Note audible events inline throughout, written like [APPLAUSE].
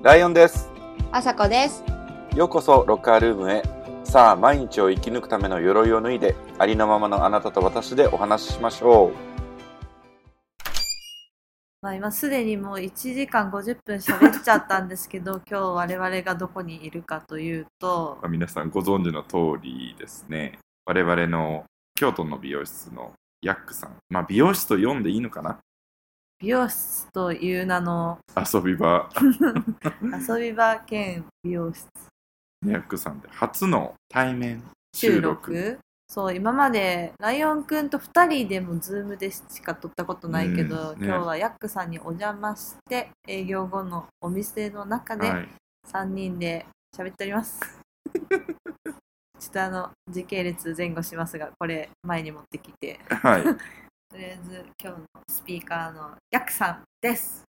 ライオンです。あさこです。ようこそロッカールームへ。さあ、毎日を生き抜くための鎧を脱いで、ありのままのあなたと私でお話ししましょう。まあ、今すでにもう1時間50分喋っちゃったんですけど、[LAUGHS] 今日我々がどこにいるかというと、皆さんご存知の通りですね。我々の京都の美容室のヤックさん。まあ、美容室と読んでいいのかな美容室という名の遊び場。遊び場兼美容室ヤックさんで初の対面収収録録。そう今までライオンくんと2人でもズームでしか撮ったことないけど、うんね今日はヤックさんにお邪魔して営業後のお店の中ではい。3人で喋っております。[LAUGHS] ちょっとあの時系列前後しますがこれ前に持ってきてはい。[LAUGHS] とりあえず今日のスピーカーのヤックさんです。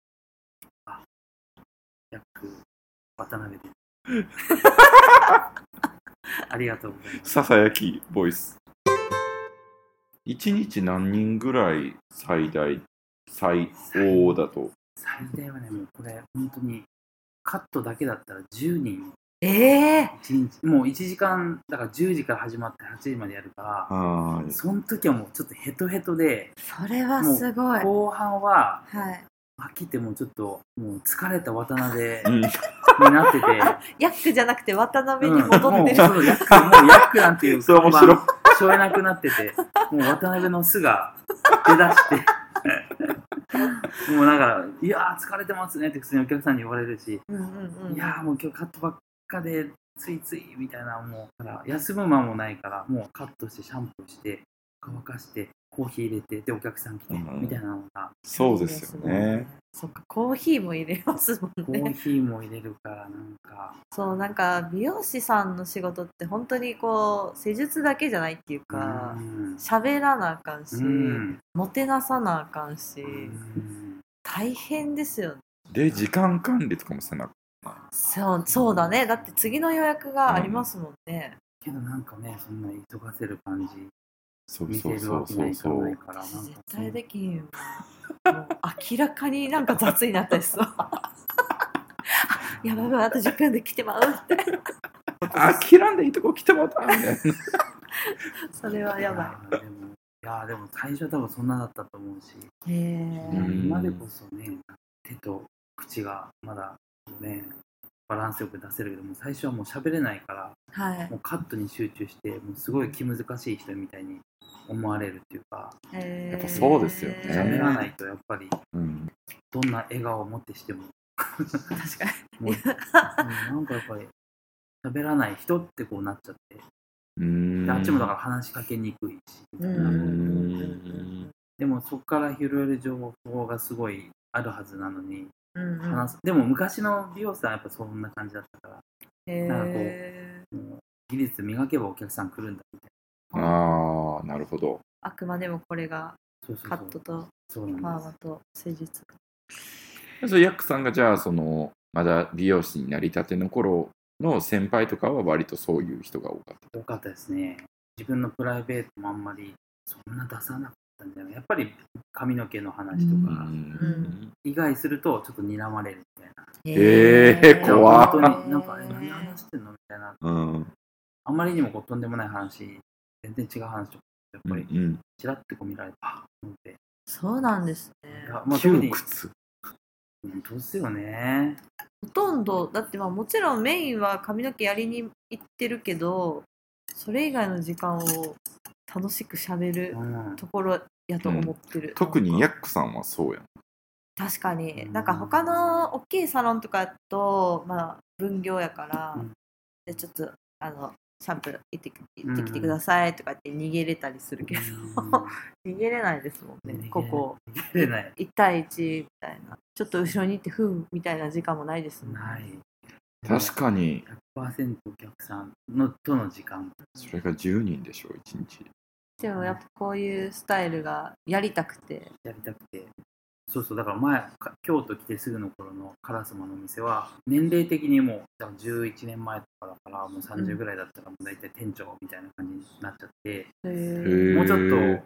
ヤック渡辺です。ありがとうございます。ささやきボイス。一日何人ぐらい最大、最大だと？最大はね、もうこれ、本当にカットだけだったら10人、ええ一日、もう1時間、だから10時から始まって8時までやるから、はい。その時はもうちょっとヘトヘトで、それはすごい。後半ははい。飽きてもうちょっと、もう疲れた渡辺うんになってて、ヤックじゃなくて渡辺に戻ってる。うんもうヤック、もうヤックなんていうそれ面白い看板しょえなくなってて、もう渡辺の巣が出だして、[LAUGHS] もうだから、いやー疲れてますねって普通にお客さんに言われるし、うんうんうん。いやーもう今日カットばっかでついついみたいな、もう、だから休む間もないから、もうカットしてシャンプーして、乾かして、コーヒー入れて、で、お客さん来て、うんみたいなのが、そうですよね。。そっか、コーヒーも入れますもコーんね。ヒーも入れるから、なんか、そう、なんか美容師さんの仕事って本当にこう、施術だけじゃないっていうかう、ん喋らなあかんし、うんもてなさなあかんし、うん大変ですよね。で、時間管理とかもせなそうそうだね。だって次の予約がありますもんね。けどなんかね、そんな急がせる感じ、そう見せるそうそうわけにはいかそうそうない。から、絶対できんよ。もう明らかになんか雑になったりそう。[LAUGHS] やばいやばい、あと10分で来てまうって。あ、切らんでいいとこ来てもらったみたいな。[LAUGHS] それはやばいいやーでも最初は多分そんなだったと思うし、今でこそね手と口がまだねバランスよく出せるけども最初はもう喋れないからはい。もうカットに集中してもうすごい気難しい人みたいに思われるっていうか。やっぱそうですよね。喋らないとやっぱりうん。どんな笑顔を持ってしても。確かもううんなんかやっぱり喋らない人ってこうなっちゃって。あっちもだから話しかけにくいし。でもそこから拾える情報がすごいあるはずなのにに。うんうん話す、でも昔の美容師さんはやっぱそんな感じだったからへなんかこうえ。もう技術磨けばお客さん来るんだみたいああ、なるほど。あくまでもこれがカットとそうなんですパーマと施術。それヤックさんがじゃあ、その、まだ美容師になりたての頃の先輩とかは割とそういう人が多かった。よかったですね自分のプライベートもあんまりそんな出さなかったんじゃないやっぱり髪の毛の話とか、ん以外するとちょっと睨まれるみたいな。えーいや怖っ。本当になんかえ何話してんのみたいな。うん。あんまりにもこうとんでもない話全然違う話とかやっうんぱりうん。ちらってこう見られてあって。そうなんですね。い。やまあ、特に窮屈。本当ですよね。ほとんど、だってまあもちろんメインは髪の毛やりに行ってるけど、それ以外の時間を楽しく喋るうん。ところやと思ってる。特になんかヤックさんはそうやん。確かに。うん。なんか他の大きいサロンとかだとまあ分業やから、うん。でちょっとあのシャンプー行ってき行ってきてくださいとかって逃げれたりするけど、逃げれないですもんね、うんここ。逃げれない。1対1みたいな。ちょっと後ろに行ってふんみたいな時間もないですもんね。ない。確かに、100%お客さんのとの時間。それが10人でしょ、1日。でもやっぱこういうスタイルがやりたくて。やりたくて。そうそうだから前か京都来てすぐの頃のカラスマのお店は年齢的にもう多分11年前とかだからもう30ぐらいだったらもう大体店長みたいな感じになっちゃって、へへー。ーもうちょっと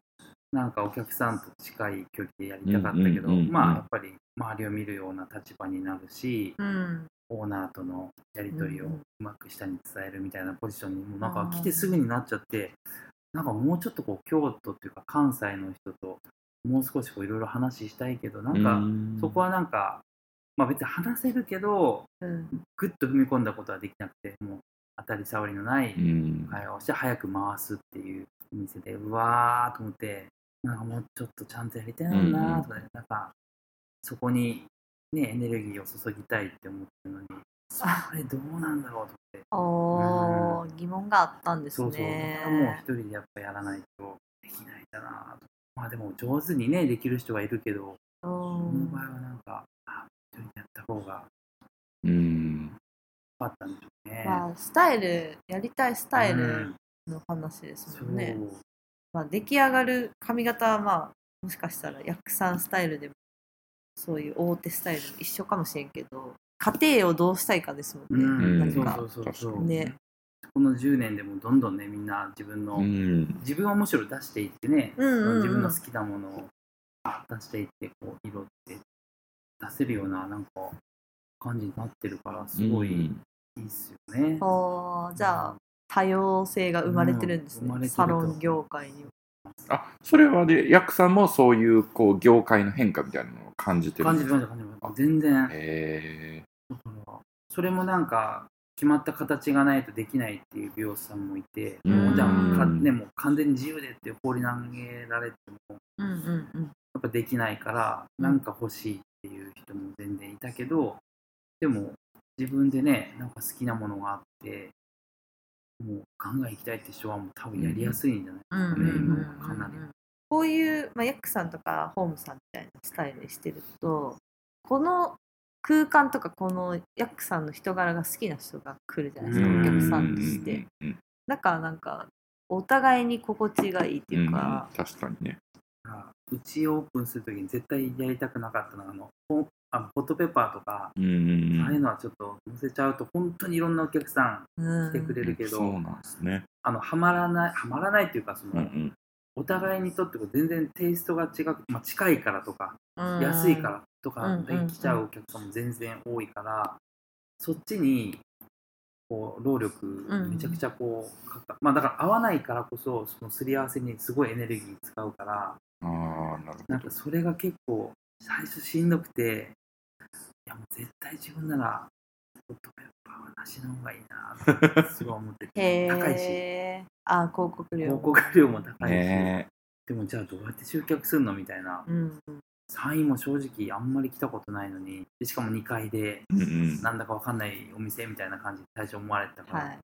なんかお客さんと近い距離でやりたかったけど、うんうんうんうんまあやっぱり周りを見るような立場になるしうん。オーナーとのやり取りをうんううんまく下に伝えるみたいなポジションにもなんか来てすぐになっちゃってなんかもうちょっとこう京都っていうか関西の人ともう少しこういろいろ話したいけどなんかそこははなんかまあ別に話せるけどうん。ぐっと踏み込んだことはできなくてもう当たり障りのないうん。会話をして早く回すっていうお店でうわーと思ってなんかもうちょっとちゃんとやりたいのになーとかね、なんかそこにねエネルギーを注ぎたいって思ってるのにそれどうなんだろうとておー疑問があったんですそうそう。ねだからもう一人でやっぱやらないとできないんだなと。まあでも上手にねできる人がいるけどうこのん場合はなんかあ一人でやった方がうん。良かったんでしょうね、まあスタイルやりたいスタイルうん。の話ですそもんね、う。まあ、出来上がる髪型はまあもしかしたら薬さスタイルでもそういう大手スタイルも一緒かもしれんけど家庭をどうしたいかですもんね、うん。なんか。そうそうそうそう。ね。この10年でもどんどんねみんな自分の、うん。自分をむしろ出していってね、うんうん。うん自分の好きなものを出していってこう色って出せるようななんか感じになってるからすごいいいっすよね。あーじゃあ多様性が生まれてるんですね、うん生まれてると。サロン業界にあそれはでヤクさんもそういうこう業界の変化みたいなのを感じてる感じてんですか？ました感じてました全然だへからそれもなんか決まった形がないとできないっていう美容師さんもいて、うん。もうじゃあか、ね、もう完全に自由でって放り投げられてもうんうんうん。やっぱできないから、うんなんか欲しいっていう人も全然いたけど、でも自分でね、なんか好きなものがあって、もうガンガン行きたいって人はもう多分やりやすいんじゃないうんうんうんうんね今かなり。こういう、まあ、ヤックさんとかホームさんみたいなスタイルにしてるとこの空間とかこのヤックさんの人柄が好きな人が来るじゃないですか、うん。お客さんとして。うん。だからなんかお互いに心地がいいっていうか、確かにね。うちオープンするときに絶対やりたくなかったのが、あの、ポあのホットペッパーとか、ああいうのはちょっと載せちゃうと本当にいろんなお客さんうん来てくれるけど、そうなんですね。あの、はまらない、はまらないっていうか、その、うんうん。お互いにとってこう全然テイストが違く、まあ、近いからとか、うん。安いからとかうんで来ちゃうお客さんも全然多いから、そっちにこう労力うん。めちゃくちゃこうかか、まあだから合わないからこそそのすり合わせにすごいエネルギー使うからああなるほなんかそれが結構最初しんどくていやもう絶対自分ならホットペッパーはなしの方がいいなってすごい思っててへ高いし。えあ広告料広告料も高どいし、ねでもじゃあどうやって集客するのみたいな。うん3位も正直あんまり来たことないのにでしかも2階でうんうん。なんだかわかんないお店みたいな感じで最初思われてたから、はい。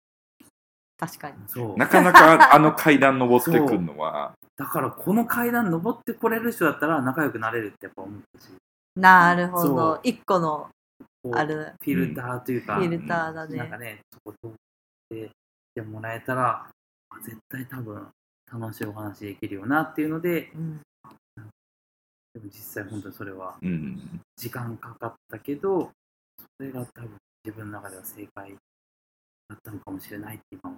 確かに。そう。なかなかあ [LAUGHS] の階段登ってくるのは。だからこの階段登ってこれる人だったら仲良くなれるってやっぱ思ったし。なるほど。一個のある。フィルターというか、フィルターだね。なんかねそこ通ってでもらえたらあ絶対多分楽しいお話できるよなっていうのでうんでも実際本当にそれは時間かかったけどそれが多分自分の中では正解だったのかもしれないって今は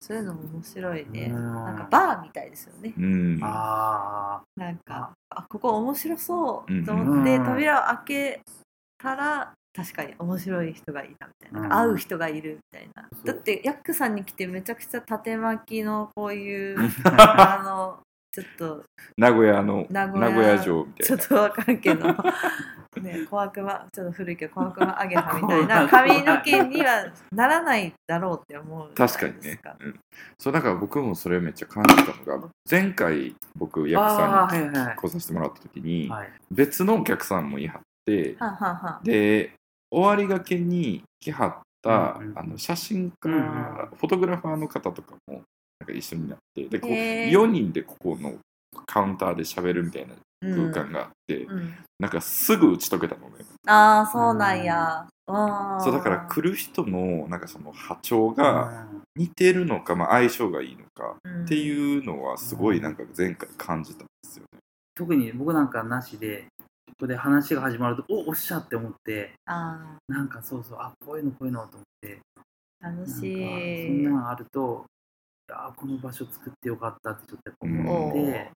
そういうのも面白いね。うん。なんかバーみたいですよね。うん。あなんかあここ面白そううん。と思ってうん扉を開けたら確かに面白い人がいたみたいな。うん。会う人がいるみたいな。だってヤックさんに来てめちゃくちゃ縦巻きのこういう [LAUGHS] あのちょっと名古屋の名古屋名古屋城みたいな。ちょっとわかるけど。[LAUGHS] ね小悪魔ちょっと古いけど小悪魔アゲハみたいな髪の毛にはならないだろうって思う確かにね。うん、そうだから僕もそれめっちゃ感じたのが前回僕ヤクさんに来させてもらった時にはい。別のお客さんもいはってはんはんはんで終わりがけに来はった、うんうんあの写真家、うんうん。フォトグラファーの方とかも一緒になってでこうへー。4人でここのカウンターで喋るみたいなうん空間があって、うん。なんかすぐ打ち解けたのね、ああそうなんや、あーそうだから来る人のなんかその波長が似てるのか、まあ、相性がいいのかうん。っていうのはすごいなんか前回感じたんですよね。特に僕なんかなしでここで話が始まるとおおっしゃって思ってあなんかそうそうあこういうのこういうのと思って。ー楽なんかそしいんなのあるといやこの場所作ってよかったってちょっと思って、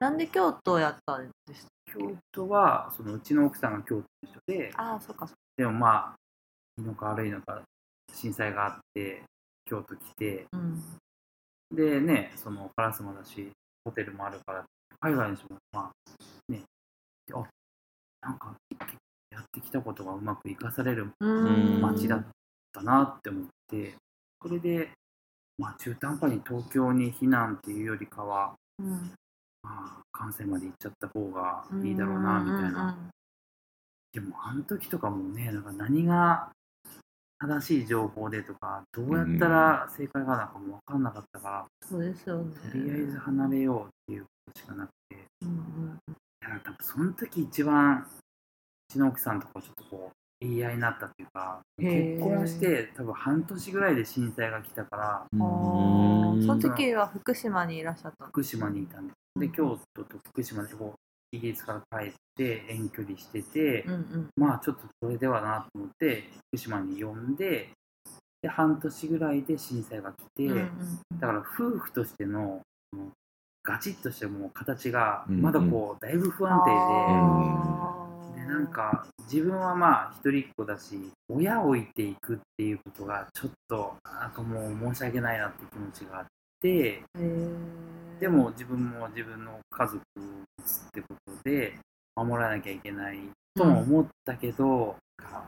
なんで京都やったんです京都はそのうちの奥さんが京都の人で。ああそっか。でもまあいいのか悪いのか震災があって京都来て。うん。でねその烏丸だしホテルもあるから海外の人もまあねあなんかやってきたことがうまく生かされるうん。街だったなって思って。それで、まあ、中途半端に東京に避難っていうよりかは、うん。まあ、関西まで行っちゃった方がいいだろうなみたいな、うんでもあの時とかもねなんか何が正しい情報でとかどうやったら正解がなんかも分かんなかったから、そうですよね。とりあえず離れようっていうことしかなくて。いうんうん。や多分その時一番うちの奥さんとかちょっとこう言い合いになったっていうか結婚して多分半年ぐらいで震災が来たからその時は福島にいらっしゃったの？福島にいたんですで京都と福島でこうイギリスから帰って遠距離してて、うんうん。まあちょっとそれではなと思って福島に呼んでで半年ぐらいで震災が来て、うんうんだから夫婦としてのガチッとしてもう形がうんうん。まだこうだいぶ不安定でなんか自分はまあ一人っ子だし親を置いていくっていうことがちょっとなんかもう申し訳ないなって気持ちがあってでも自分も自分の家族を持つってことで守らなきゃいけないとも思ったけど、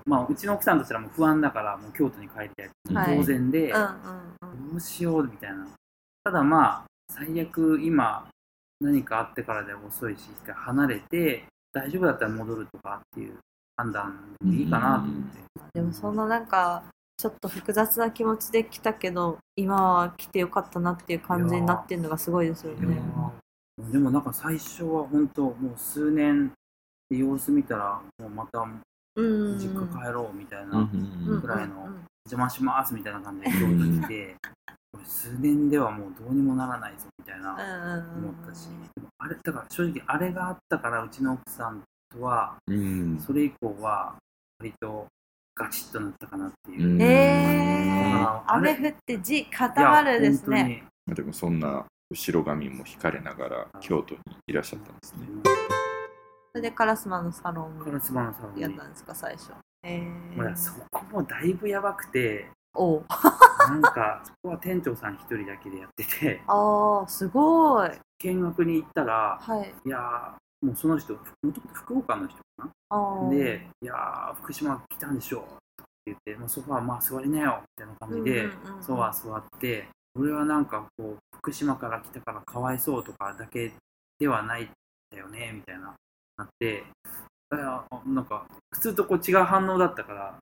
まあうちの奥さんとしたらもう不安だからもう京都に帰りたいはい。当然で、うんうんうん。どうしようみたいな。ただまあ最悪今何かあってからでも遅いし一回離れて大丈夫だったら戻るとかっていう判断でもいいかなと思って、でもそんななんかちょっと複雑な気持ちで来たけど今は来てよかったなっていう感じになってるのがすごいですよね。ーでもなんか最初は本当もう数年で様子見たらもうまたうん。実家帰ろうみたいな、くらいのうん邪魔しますみたいな感じで来て [LAUGHS] 数年ではもうどうにもならないぞみたいなうん思ったし、でもあれだから正直あれがあったからうちの奥さんとはうんそれ以降は割とガチッとなったかなっていう。うんえー、ああれ雨降って地固まるですね。いや本まあでもそんな後ろ髪も引かれながら京都にいらっしゃったんですね。それでカラスマのサロンにやったんですか最初。えまあー、そこもだいぶやばくて、おうなんかそこは店長さん一人だけでやってて、ああすごい。見学に行ったら、はい。いやーもうその人、もともと福岡の人かあな。ーで、いやー福島来たんでしょって言って、もうソファーまあ座りなよみたいな感じで、うんうんうんソファー座って、俺はなんかこう、福島から来たからかわいそうとかだけではないんだよね、みたいな、なって、なんか、普通とこう違う反応だったから、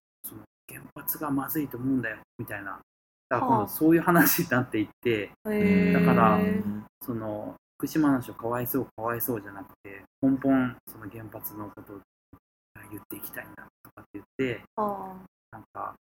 原発がまずいと思うんだよ、みたいな。だから今はあ度そういう話になっていって、だからうんその福島の人かわいそうかわいそうじゃなくて根本その原発のことを言っていきたいんだとかって言ってあなんか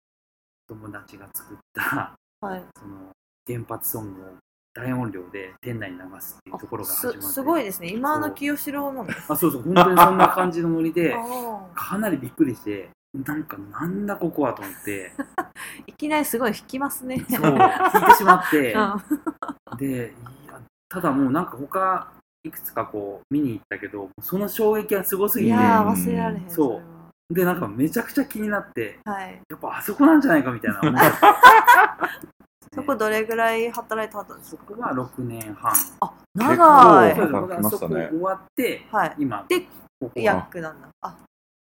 友達が作ったーはい。その原発ソングを大音量で店内に流すっていうところが始まってすすごいですね。今の清志郎なんです。あそうそう本当にそんな感じのノリで [LAUGHS] あかなりびっくりしてなんかなんだここはと思ってー [LAUGHS] いきなりすごい弾きますね。そう聞いてしまって [LAUGHS] うんでいやただもうなんか他いくつかこう見に行ったけどその衝撃がすごすぎていやー忘れられへん。そうでなんかめちゃくちゃ気になってはい。やっぱあそこなんじゃないかみたいな思っ [LAUGHS] そこどれぐらい働いてはったんですか？そこは6年半あ、長い。そうです働きましたねそこ終わってはい。今でここヤックなんだ。あ、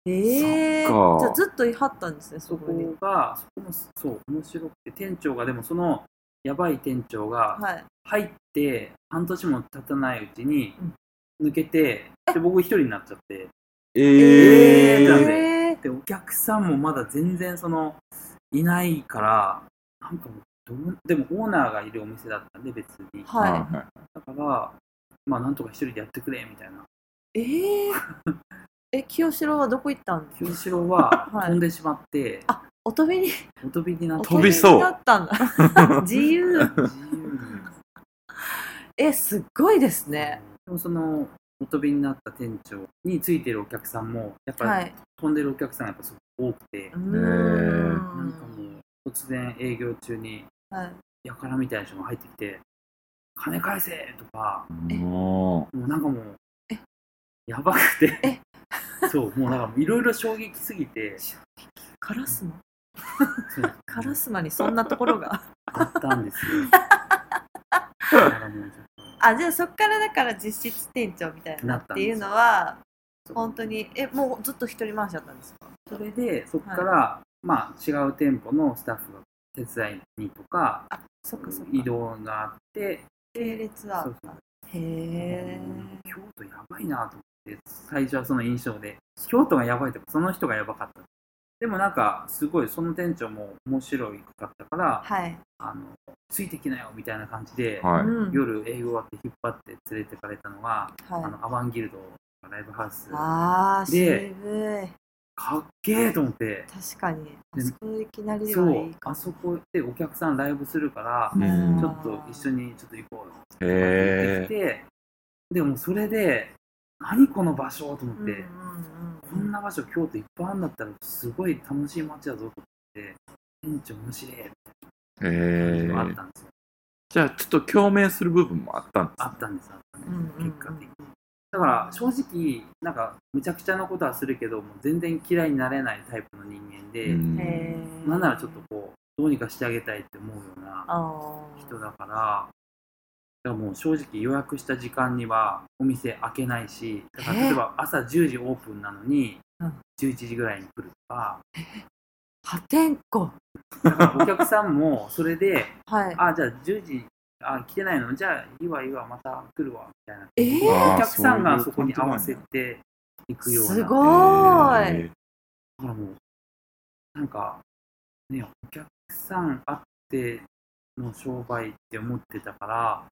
ええそっか。じゃあずっといはったんですね、そそこに。こがそこもそう面白くて店長がでもそのやばい店長がはい。入って半年も経たないうちに抜けてで僕一人になっちゃって。えー。えーなんでえでお客さんもまだ全然そのいないからなんかもうどうでもオーナーがいるお店だったんで別に。はい。はいだからまあなんとか一人でやってくれみたいな。ええ [LAUGHS] え、清志郎はどこ行ったん？ですか清志郎は [LAUGHS] はい飛んでしまって、あ、お飛びに、お飛びになって飛びそうお飛になったんだ。[LAUGHS] 自由。自由にえ、すっごいですね。でもそのお飛びになった店長についてるお客さんもやっぱりはい。飛んでるお客さんがやっぱすごく多くて、うーん。なんかもう突然営業中にはい。やからみたいな人が入ってきて「金返せ!」とかももうなんかもうえやばくてえそうもうなんかいろいろ衝撃すぎて。カラスマ？カラスマにそんなところが？あったんですよ。あじゃあそっからだから実質店長みたいなっていうのはと本当にえもうずっと一人回しだったんですか？それでそこから、まあ違う店舗のスタッフが手伝いにとかそっかそっか。移動があって系列はへえ京都やばいなと思って最初はその印象で。京都がやばいとかその人がやばかった。でもなんかすごいその店長も面白いかったからはい、あのついてきなよみたいな感じで、はい。うん。夜営業終わって引っ張って連れてかれたのが、あはい。のアバンギルドライブハウスあーで渋い。かっけえと思って。確かに。あでそこいきなりでそうはいいか。あそこでお客さんライブするから、うん。ちょっと一緒にちょっと行こうよってへ言ってきてでもそれで何この場所と思って、うんうんうんこんな場所京都いっぱいあるんだったらすごい楽しい街だぞと思って店長面白いみえ。たいなへのがあっえ。たんですよ、じゃあ、ちょっと共鳴する部分もあったんですあったんですあったんです、うんうんうん。結果的に。だから正直なんかむちゃくちゃなことはするけどもう全然嫌いになれないタイプの人間で、うん。なんならちょっとこうどうにかしてあげたいって思うような人だからだからもう正直予約した時間にはお店開けないしだからえ例えば朝10時オープンなのにうん。11時ぐらいに来るとか。破天荒。だからお客さんも [LAUGHS] それではい。あじゃあ10時あ来てないの？じゃあいいわいいわまた来るわみたいな、えー。お客さんがそこに合わせていくような。すごだー。いへからもうなんかねお客さんあっての商売って思ってたから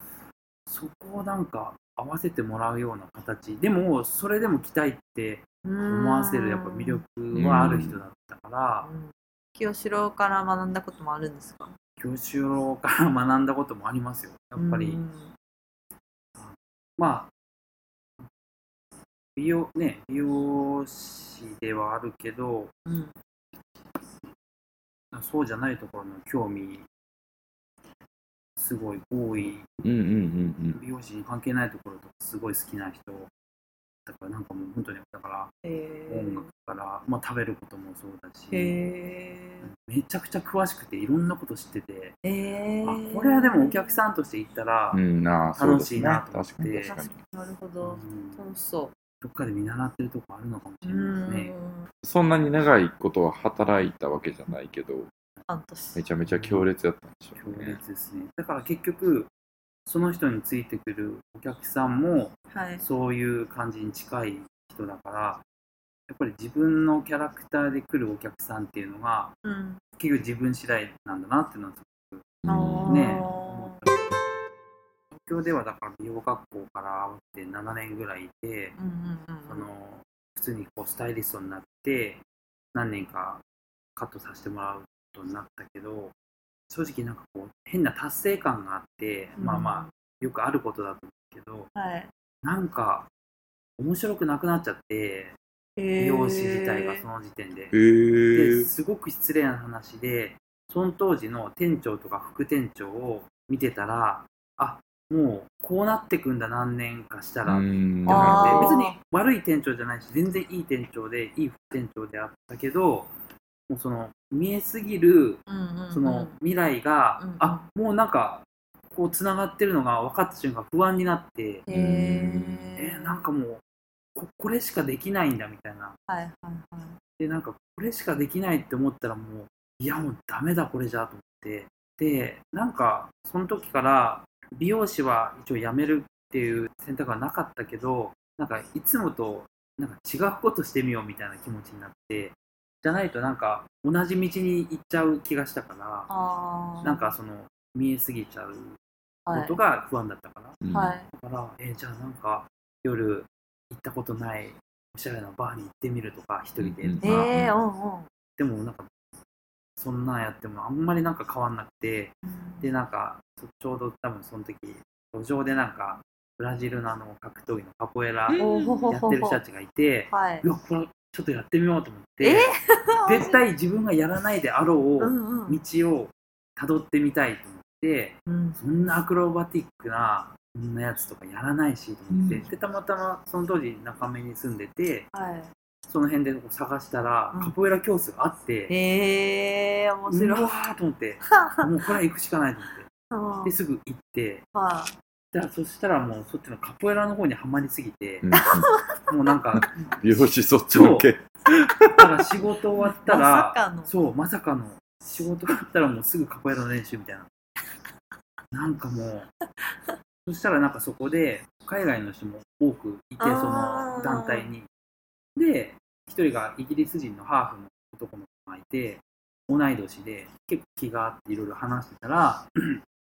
そこをなんか合わせてもらうような形。でもそれでも来たいって思わせるやっぱ魅力はある人だったから。うん清志郎から学んだこともあるんですか？教師郎から学んだこともありますよ。やっぱり、うん。まあ美容ね美容師ではあるけどうん。そうじゃないところの興味すごい多い。うんうんうん美容師に関係ないところとかすごい好きな人だからなんかもう本当にだからへ音楽から、まあ、食べることもそうだしえめちゃくちゃ詳しくていろんなこと知っててえあこれはでもお客さんとして行ったら。楽しいなと思って。なるほど。うん。楽しそどっかで見習ってるとこあるのかもしうれないですね。そんなに長いことは働いたわけじゃないけど、半年。めちゃめちゃ強烈やったんでしょ強うね。烈ですね。だから結局、その人についてくるお客さんもはい。そういう感じに近い人だから、やっぱり自分のキャラクターで来るお客さんっていうのが、うん。結局自分次第なんだなっていうのはうんあー。ね思った。東京ではだから美容学校から会って7年ぐらいいて、うんうん。その普通にこうスタイリストになって何年かカットさせてもらうことになったけど正直なんかこう変な達成感があって、まあまあよくあることだと思うけどはい。なんか面白くなくなっちゃって美容師自体がその時点で。へえ。ですごく失礼な話でその当時の店長とか副店長を見てたらあもうこうなってくんだ何年かしたら、うんって思って。あー。別に。悪い店長じゃないし全然いい店長でいい副店長であったけどもうその見えすぎるその未来が、うんうん。あもうなんかこうつながってるのが分かった瞬間不安になって、へええーなんかもうここれしかできないんだみたいな。はいはいはい。でなんかこれしかできないって思ったらもういやもうダメだこれじゃと思って。でなんかその時から美容師は一応辞めるっていう選択はなかったけどなんかいつもとなんか違うことしてみようみたいな気持ちになってじゃないとなんか同じ道に行っちゃう気がしたからなんかその見えすぎちゃうはい。ことが不安だったから、うん。はい。だから、えーじゃあなんか夜行ったことないおしゃれなバーに行ってみるとか一人で、うんええうん。うんでもなんかそんなんやってもあんまりなんか変わんなくてでなんかちょうど多分その時路上でなんかブラジルのあの格闘技のカポエラうん。やってる人たちがいて、はい。いやこれちょっとやってみようと思っえ？て [LAUGHS] 絶対自分がやらないであろううんうん。道を辿ってみたいと思ってうん。そんなアクロバティックなそんなやつとかやらないしと思って、うん。でたまたまその当時中目に住んでてはい。その辺で探したら、うん。カポエラ教室があって、へえー、面う白い。わ。ーと思って、[LAUGHS] もうこれは行くしかないと思って。うん。で、すぐ行って、ゃあそしたらもうそっちのカポエラの方にはまりすぎてう、んもうなんか、美容師そっちのけ。だから仕事終わったら、まそう、まさかの仕事終わったらもうすぐカポエラの練習みたいな。なんかもう、そしたらなんかそこで海外の人も多くいて、その団体に。で、一人がイギリス人のハーフの男の子がいて、同い年で結構気があっていろいろ話してたら、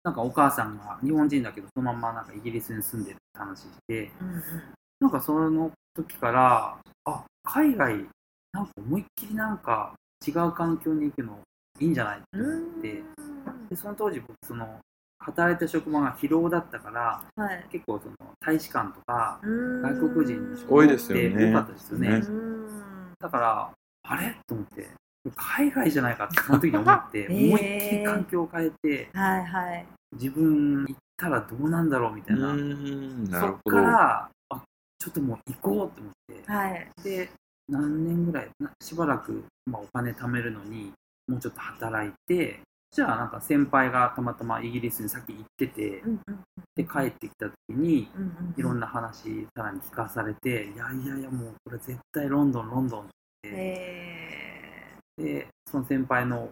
なんかお母さんが日本人だけどそのままなんかイギリスに住んでるって話して、い。うんうん。なんかその時から、あ、海外、なんか思いっきりなんか違う環境に行くのいいんじゃないって思って、でその当時僕その働いた職場が疲労だったから、はい。結構その大使館とか外外国人の人多いですよねって多かったですよね。ねうん。だから、あれ？と思って、海外じゃないかってその時に思って、[LAUGHS] 思いっきり環境を変えて、はいはい。自分行ったらどうなんだろうみたいな。そっ。から、あ、ちょっともう行こうと思って、はい。で何年ぐらいなしばらく、まあ、お金貯めるのにもうちょっと働いてじゃあなんか先輩がたまたまイギリスに先行っててうんうんで帰ってきた時にうんうん。いろんな話さらに聞かされていやいやいやもうこれ絶対ロンドンロンドンってへでその先輩の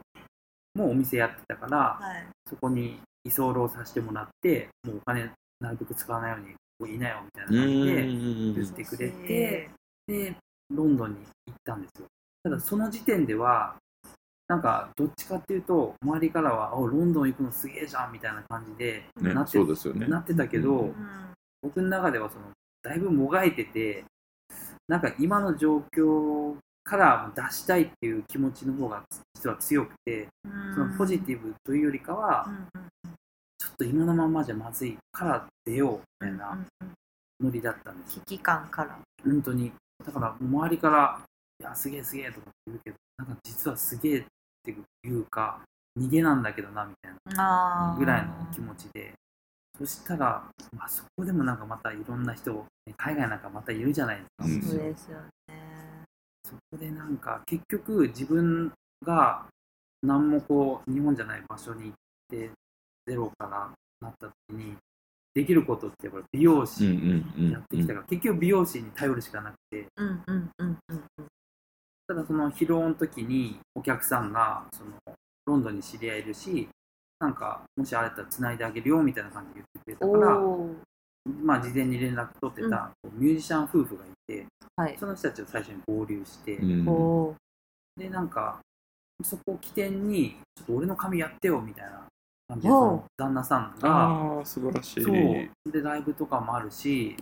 もうお店やってたからーはい。そこに居候させてもらってもうお金なるべく使わないようにここいなよみたいな感じでうん言ってくれてでロンドンに行ったんですよ。ただその時点ではなんかどっちかっていうと周りからは「おロンドン行くのすげえじゃん」みたいな感じでねなって,、たけど、うんうん。僕の中ではそのだいぶもがいててなんか今の状況から出したいっていう気持ちの方が実は強くてそのポジティブというよりかはちょっと今のままじゃまずいから出ようみたいうんなうんノリだったんですよ。危機感から。本当に。だから周りから「いやすげえすげえ」とか言うけどなんか実はすげえっていうか逃げなんだけどなみたいなぐらいの気持ちで。そしたら、まあ、そこでもなんかまたいろんな人ね海外なんかまたいるじゃないですか、うん。そうですよね。そこでなんか結局自分が何もこう日本じゃない場所に行ってゼロからなった時にできることってやっぱり美容うん師やってきたから、結局美容師に頼るしかなくて。ただその疲労の時にお客さんがそのロンドンに知り合いいるしなんかもしあれだったら繋いであげるよみたいな感じで言ってくれたからまあ事前に連絡取ってたこうミュージシャン夫婦がいてはい。その人たちと最初に合流して、うんでなんかそこを起点にちょっと俺の髪やってよみたいな感じで旦那さんが素晴らしい。そうでライブとかもあるし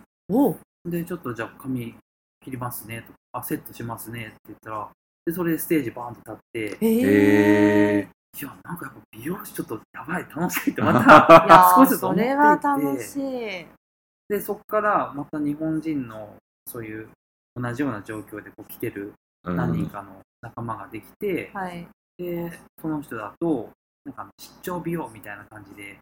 でちょっとじゃあ髪切りますねとかあセットしますねって言ったらでそれでステージバーンと立ってへへえ。いやなんかやっぱ美容師ちょっとやばい楽しいってまいや [LAUGHS] 少しずつ思っていてそれは楽しい。でそこからまた日本人のそういう同じような状況でこう来てるうん。何人かの仲間ができて、はい。でその人だとなんか出張美容みたいな感じで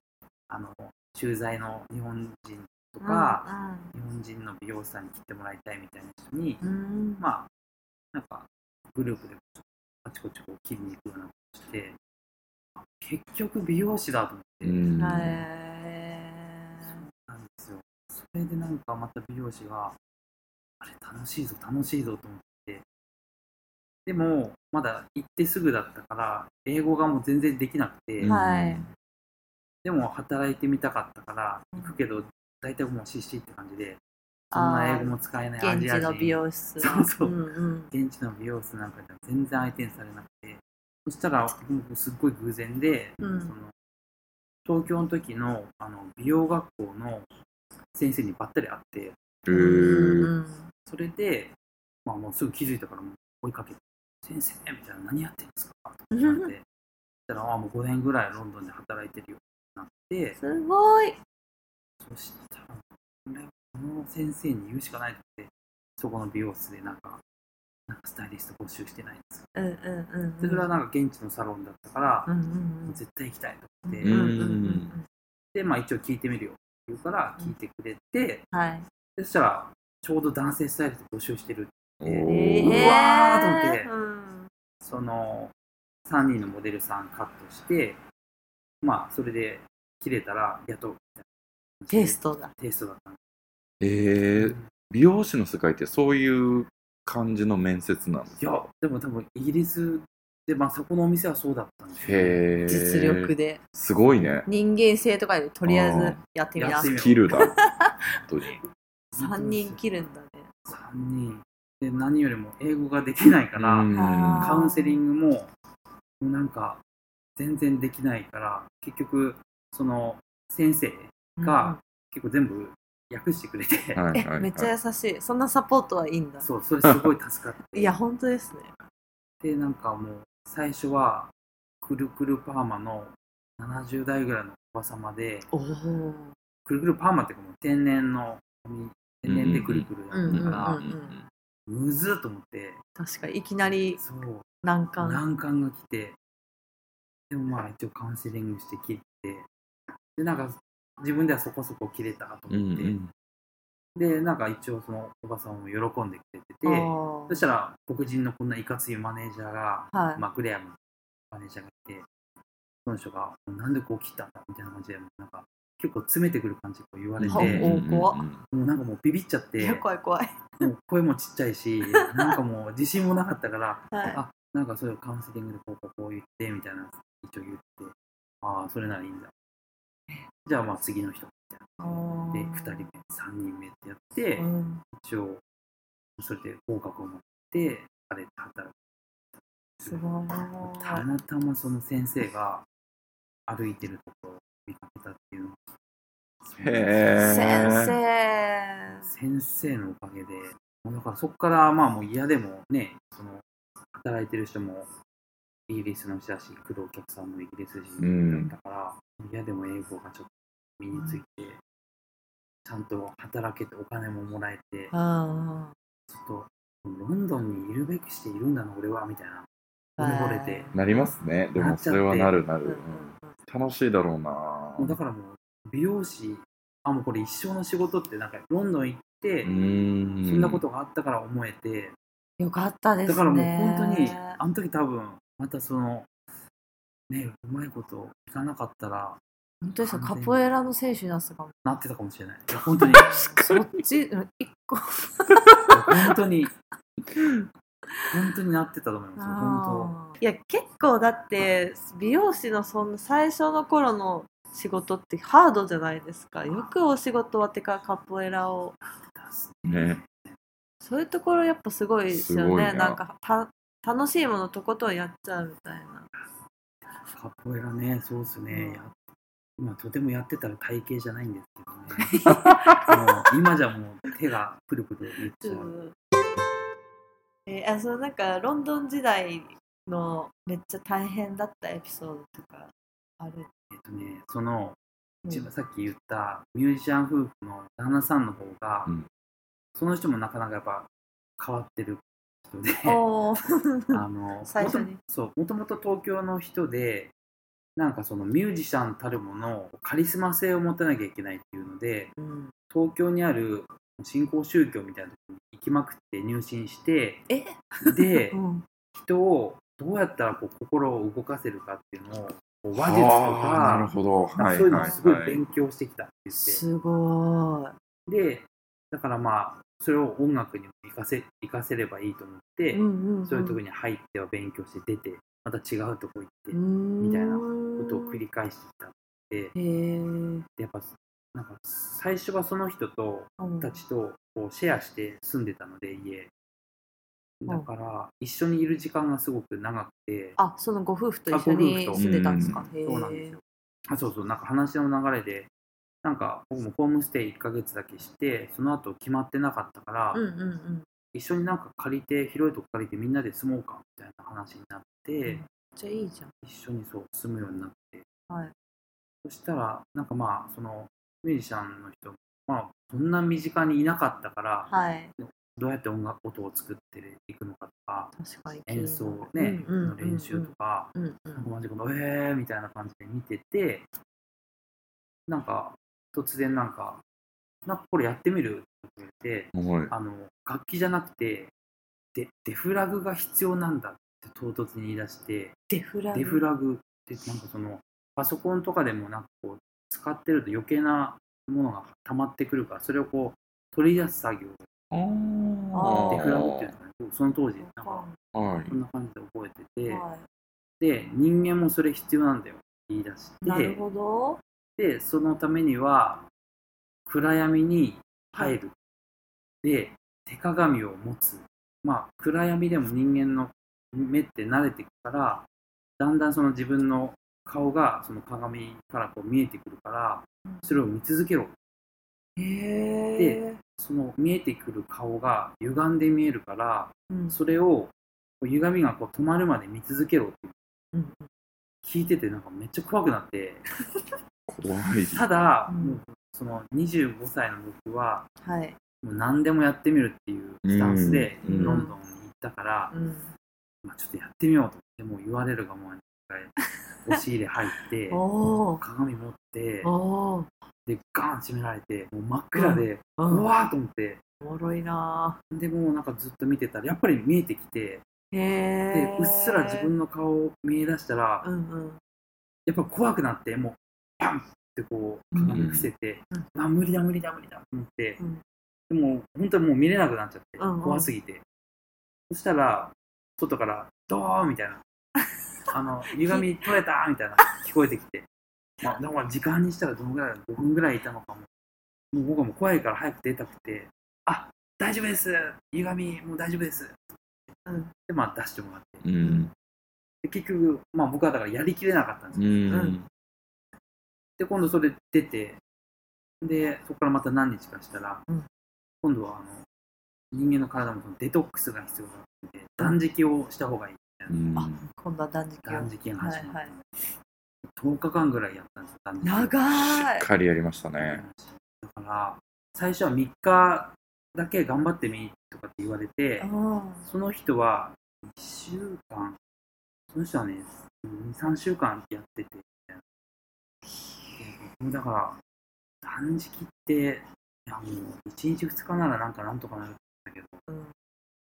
あの駐在の日本人とか、日本人の美容師さんに切ってもらいたいみたいな人に、うん。うん。うんまあなんかグループであちこちこう切りに行くようなことしてあ結局美容師だと思って、うんれでなんかまた美容師があれ楽しいぞ楽しいぞと思って。でもまだ行ってすぐだったから英語がもう全然できなくて、ん。はい。でも働いてみたかったから行くけど大体もう CC って感じでそんな英語も使えないアジア人。地の美容室。そうそう。んうん。現地の美容室なんかでは全然相手にされなくて。そしたらもうすっごい偶然で、うん。その東京の時のあの美容学校の先生にばったり会ってそれで、まあ、もうすぐ気づいたから追いかけて「先生」みたいな「何やってんですか?」と言われて [LAUGHS] たら「あもう5年ぐらいロンドンで働いてるよ」ってなってすごい。そしたらこれこの先生に言うしかないってそこの美容室でなんかなんかスタイリスト募集してないんですうんうんうん。でそれはなんか現地のサロンだったから、うんうんもう絶対行きたいと思って、うん。うんうんうんでまあ一応聞いてみるよって言うから聞いてくれて、はい。でそしたらちょうど男性スタイリスト募集してるって。おえー。うわーと思ってうん。その3人のモデルさんカットしてまあそれで切れたら雇うみたいなテイストだ。テイストだったの。えー、美容師の世界ってそういう感じの面接なんですか？いやでも多分イギリスでまあそこのお店はそうだったんですよへえ実力で。すごいね。人間性とかでとりあえずやってみなう。スキルだ本当に。3人切るんだね。3人。で何よりも英語ができないから、カウンセリングももうなんか全然できないから結局その先生が結構全部訳してくれて、えはいはいはい。めっちゃ優しい。そんなサポートはいいんだ。そうそれすごい助かって。いや本当ですね。でなんかもう最初はくるくるパーマの70代ぐらいのおばさまでくるくるパーマっていうかもう天然の髪天然でくるくるうんうんだから、うんうん。むずっと思って。確かにいきなり難関。難関が来て。でもまあ一応カウンセリングして切って。でなんか自分ではそこそこ切れたとうん思って、うんでなんか一応そのおばさんも喜んでくれててそしたら黒人のこんないかついマネージャーが、はい。まあ、グレアムのマネージャーがいてその人が「なんでこう切ったんだ?」みたいな感じでなんか結構詰めてくる感じで言われてもうなんかもうビビっちゃっいてや怖い怖い。もう声もちっちゃいし [LAUGHS] なんかもう自信もなかったからはい。あなんかそういうカウンセリングでこうこうこう言ってみたいな一応言ってああそれならいいんだじゃあまあ次の人みたいな。で2人目3人目ってやって、うん。一応それで合格を持ってあれで働すごい。くたまたまその先生が歩いてるところを見かけたっていうの。へ先え生先生のおかげでもうだからそこからまあもう嫌でもねその働いてる人もイギリスの人だし来るお客さんもイギリス人だったから、嫌でも英語がちょっと身について、ちゃんと働けてお金ももらえて、あちょっとロンドンにいるべくしているんだな俺はみたいな。惚れてなりますね。でもそれはなるなる、楽しいだろうな。もうだからもう美容師あもうこれ一生の仕事ってなんかロンドン行って、そんなことがあったから思えて、よかったですね。だからもう本当にあの時多分またそのねうまいこといかなかったら本当ですよカポエラの選手になってたかも。なってたかもしれない。い [LAUGHS] や本当に。そっちうん一個。本当に。本当になってたと思いますよ本あー。いや結構だって美容師のその最初の頃の仕事ってハードじゃないですか。よくお仕事終わってからカポエラを。当ね。そういうところやっぱすごいですよね。な。んかた楽しいものとことんやっちゃうみたいな。カポエラねそうですね。や今とてもやってたら体型じゃないんですけどね。[LAUGHS] もう今じゃもう手がプルプルいっちゃう。えーあそのなんかロンドン時代のめっちゃ大変だったエピソードとかある、えっとねそのうん。一番さっき言ったミュージシャン夫婦の旦那さんの方が、うん。その人もなかなかやっぱ変わってる人で。[LAUGHS] あの最初に。そうもともと東京の人でなんかそのミュージシャンたるものカリスマ性を持たなきゃいけないっていうのでうん東京にある新興宗教みたいなところに行きまくって入信してえ、で [LAUGHS] うん、人をどうやったらこう心を動かせるかっていうのを話術とあーなるかほど。なんかはいそういうのをすごい勉強してきたって言って、すごい。でだからまあそれを音楽にも活かせ活かせればいいと思って、うんうんうん。そういうところに入っては勉強して出てまた違うとこ行ってみみたいな繰り返してきたってへえでやっぱなんか最初はその人とうん。たちとこうシェアして住んでたので家。だから一緒にいる時間がすごく長くてあそのご夫婦と一緒に住んでたんですか、うん。そうなんですよ。あそうそう。なんか話の流れでなんか僕もホームステイ1ヶ月だけしてその後決まってなかったから、うんうんうん。一緒になんか借りて広いとこ借りてみんなで住もうかみたいな話になって、じゃあいいじゃん。一緒にそう住むようになってはい。そしたらなんかまあそのミュージシャンの人まあそんな身近にいなかったから、はい。どうやって音楽音を作っていくのかとか確かに演奏ね、うんうんうんうん。の練習とか、うんうん。なんかマジでこのえーみたいな感じで見ててなんか突然なんかなんかこれやってみるって言われてはい。あの楽器じゃなくてデデフラグが必要なんだって唐突に言い出してデフラグ。デフラグってなんかそのパソコンとかでもなんかこう使ってると余計なものが溜まってくるからそれをこう取り出す作業ああー。デフラグっていうんですかねその当時なん。かはいこんな感じで覚えてて、はで人間もそれ必要なんだよ。言い出しい、なるてほど。でそのためには暗闇に入る、で手鏡を持つ。まあ暗闇でも人間の目って慣れていくからだんだんその自分の顔がその鏡からこう見えてくるからうん。それを見続けろ。へえその見えてくる顔が歪んで見えるからうん。それをこう歪みがこう止まるまで見続けろってう。ん聞いててなんかめっちゃ怖くなって。怖い。ただ、うん。もうその25歳の僕ははい。もう何でもやってみるっていうスタンスでうん。ロンドンに行ったから、うん。まあ、ちょっとやってみようと思ってもう言われるがままに。一回押し入れ入って [LAUGHS] 鏡持ってでガン閉められてもう真っ暗で、ううん。わーと思って。おもろいなでもうなんかずっと見てたらやっぱり見えてきてへでえうっすら自分の顔見え出したら、うんうん。やっぱ怖くなってもうパンってこう鏡伏せて、あ無理だ無理だ無理だと思って、うん。でも本当にもう見れなくなっちゃって、うんうん。怖すぎて。そしたら外からドーンみたいなあの歪み取れたみたいな聞こえてきて。まあだから時間にしたらどのぐらい5分ぐらいいたのかも。もう僕はもう怖いから早く出たくてあ大丈夫です。歪みもう大丈夫です。うん。でまあ出してもらって。うん。で結局まあ僕はだからやりきれなかったんですうよ、ん。で今度それ出てでそこからまた何日かしたら、うん。今度はあの人間の体もそのデトックスが必要だって断食をした方がいいうん。あ今度は断食を。断食が始まって、はいはい。10日間ぐらいやったんですよ。断食長い。しっかりやりましたね。だから最初は3日だけ頑張ってみとかって言われてあその人は1週間その人はね23週間やっててみたいなで僕もだから断食っていやもう1日2日ならなんかなんとかなるんだけどーうん。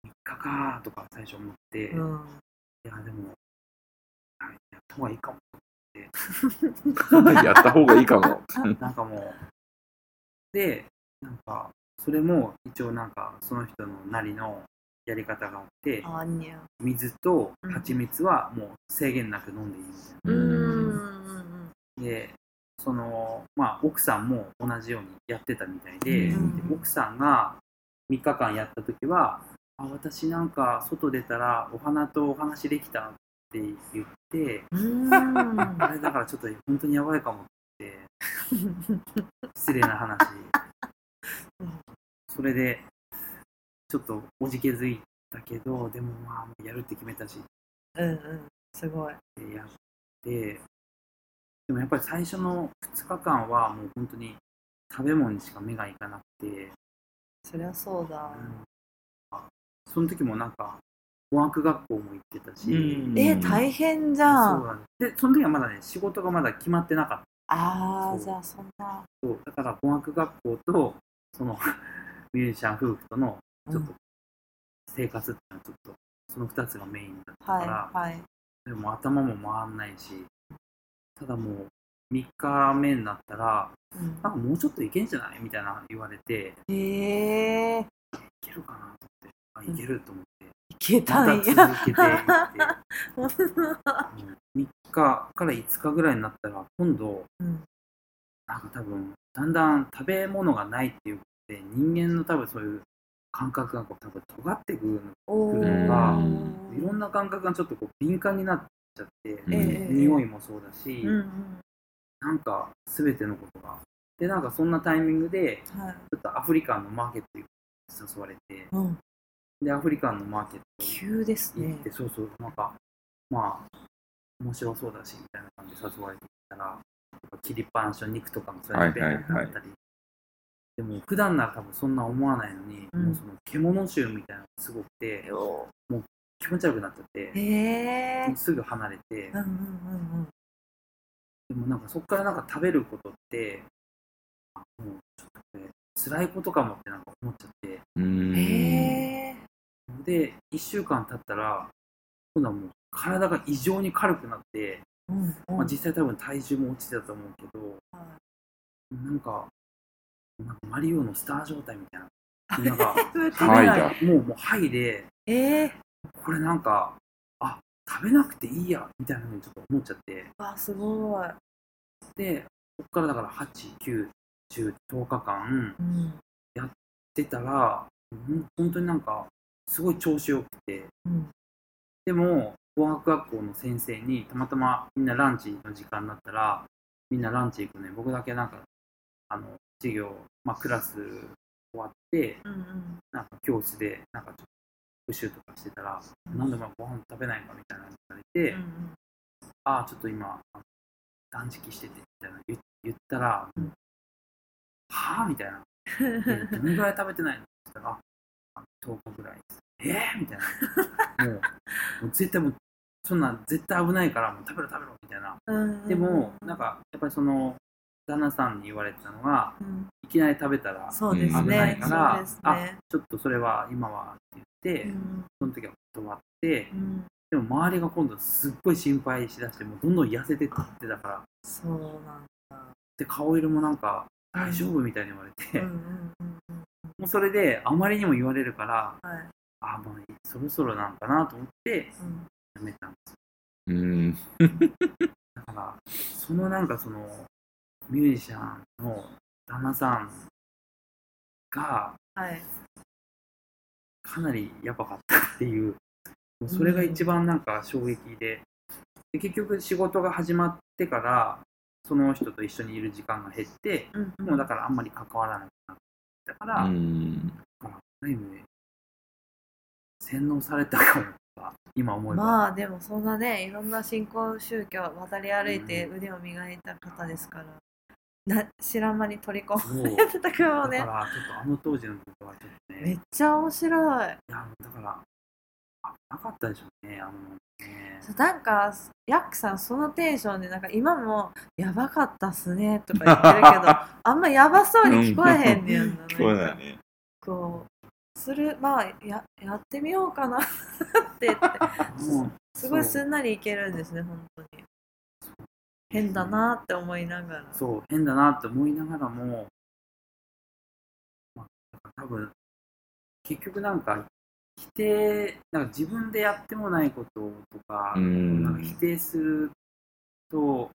3日かとか最初思って、いうんやでもはいやった方がいいかもやった方がいいかも。[LAUGHS] なんかもうでなんかそれも一応なんかその人のなりのやり方があって水と蜂蜜はもう制限なく飲んでいいみたいな。でそのまあ奥さんも同じようにやってたみたいで,で、うん。奥さんが3日間やった時は「あ私なんか外出たらお花とお話できた」って言ってうん。あれだからちょっと本当にやばいかもって [LAUGHS] 失礼な話。それでちょっとおじけづいたけどでもまあやるって決めたし。うんうん。すごい。でやってでもやっぱり最初の2日間はもう本当に食べ物にしか目がいかなくて、そりゃそうだその時もなんか語学学校も行ってたし、うん。え大変じそうゃんなんです。でその時はまだね仕事がまだ決まってなかった。そう。ああじゃあそんな。そう。だから語学学校とその [LAUGHS] ミュージシャン夫婦とのちょっと生活っていうのはちょっとその2つがメインだったから、はいはい。でも頭も回んないしただもう3日目になったらうん。なんかもうちょっといけんじゃない？みたいな言われて。いへえけるかなと思ってあいけると思って、いけたまんや。た続けて。いって3日から5日ぐらいになったら今度うん。なんか多分だんだん食べ物がないっていうことで人間の多分そういう感覚がこう多分尖ってくるのがいろんな感覚がちょっとこう敏感になっちゃって、うんええ。匂いもそうだし、うんうん。なんか全てのことが。でなんかそんなタイミングではい。ちょっとアフリカンのマーケットに誘われてうんでアフリカンのマーケット急ですね。行って、そうそうなんかまあ面白そうだしみたいな感じで誘われてたらやっぱ切りっぱなしの肉とかもそうやってはいはいはい。ったり、でも普段なら多分そんな思わないのに、うん。もうその獣臭みたいなのがすごくてよ気持ち悪くなっちゃって、へえすぐ離れて、うんうんうんでもなんかそこからなんか食べることってあもうちょっとこれ辛いことかもってなんか思っちゃって。うん。うんへえで1週間経ったら今度はもう体が異常に軽くなって、うんまあ、実際多分体重も落ちてたと思うけどはなんかなんかマリオのスター状態みたいな。なんか [LAUGHS] もうもうはいでえー、これなんかあ食べなくていいやみたいなふうにちょっと思っちゃって。あすごい、でこっからだから8、9、10、10日間うん。出たら、ほん本当になんか、すごい調子よくて、うん。でも、語学学校の先生にたまたまみんなランチの時間になったら、みんなランチ行くね、僕だけなんか、あの、授業、まあ、クラス終わって、うんうん。なんか教室で、なんかちょっと復習とかしてたら、なんでお前ご飯食べないかみたいなの言われて、うんうん。ああ、ちょっと今、断食してて、みたいな言言ったら、うん。はあみたいな。でどのぐらい食べてないの？って言ったら、あ10日ぐらい。えー、みたいな。[LAUGHS] もう、絶対もう、そんなん絶対危ないから、もう食べろ食べろみたいな。うんでも、なんか、やっぱりその、旦那さんに言われてたのが、うん。いきなり食べたら危ないね、から、そうですあね、ちょっとそれは今はって言って、うん。その時は断ってう、ん。でも周りが今度すっごい心配しだして、もうどんどん痩せてってたから、そうなんだ。で、顔色もなんか、大丈夫みたいに言われて、うんうんうんうんもうそれであまりにも言われるから、はいあ、もうそろそろなんかなと思ってうんやめたんですよ。うん。だから、そのなんかその、ミュージシャンの旦那さんがはいかなりやばかったっていう、もうそれが一番なんか衝撃で、で結局仕事が始まってから、その人と一緒にいる時間が減って、うんうんもうだからあんまり関わらなくなったから、うん。だからある意味洗脳されたかも今思えば、まあでもそんなねいろんな新興宗教渡り歩いて腕を磨いた方ですから、な知らん間に取り込まれてたかもね。だからちょっとあの当時のことはちょっとね。めっちゃ面白い。いやだからあなかったでしょうね。あのねなんかヤックさんそのテンションでなんか今も「やばかったっすね」とか言ってるけど [LAUGHS] あんまやばそうに聞こえへんねやんな聞こえないね。こうするまあややってみようかなって言って [LAUGHS] すごいすんなりいけるんですね本当に。変だなって思いながら。そう変だなって思いながらも、まあ、多分結局なんか否定なんか自分でやってもないこととか,、うん。なんか否定すると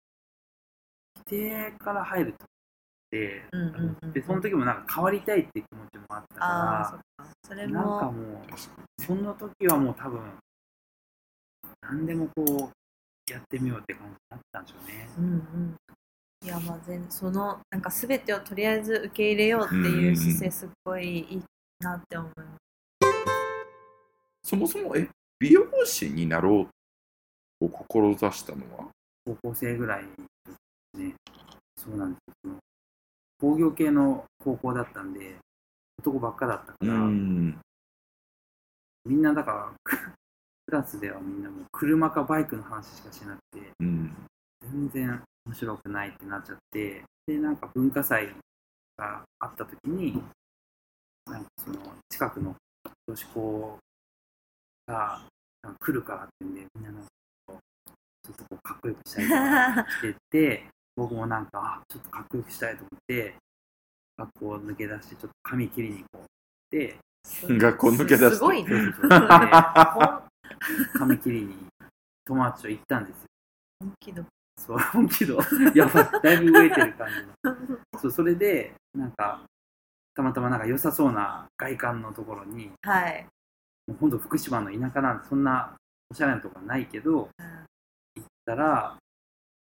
否定から入るとって、うんうんうんでその時もなんか変わりたいっていう気持ちもあったかああそっか。それらなんかももうその時はもう多分何でもこうやってみようって感じになったんでしょうね。うんうん。いやまあ全そのなんか全てをとりあえず受け入れようっていう姿勢すっごいいいなって思いますそもそも、え、美容師になろうを志したのは？高校生ぐらいですね。そうなんですよ。工業系の高校だったんで、男ばっかだったから、ん。みんなだから、[LAUGHS] クラスではみんなもう車かバイクの話しかしなくて、うん。全然面白くないってなっちゃって、で、なんか文化祭があった時に、なんかその近くの女子校が来るからってんで、みんななんかこうちょっとこうかっこよくしたりとか [LAUGHS] してて、僕もなんか、あちょっとかっこよくしたいと思って、学校を抜け出して、ちょっと髪切りに行こうって、[LAUGHS] 学校抜け出して。すごいね。髪切りに友達と行ったんですよ。本気度。そう、本気度。やばい、だいぶ動いてる感じの。[LAUGHS] そう、それで、なんか、たまたまなんか良さそうな外観のところに、はい、もうほんと福島の田舎なんで、そんなおしゃれなとこはないけど、うん行ったら、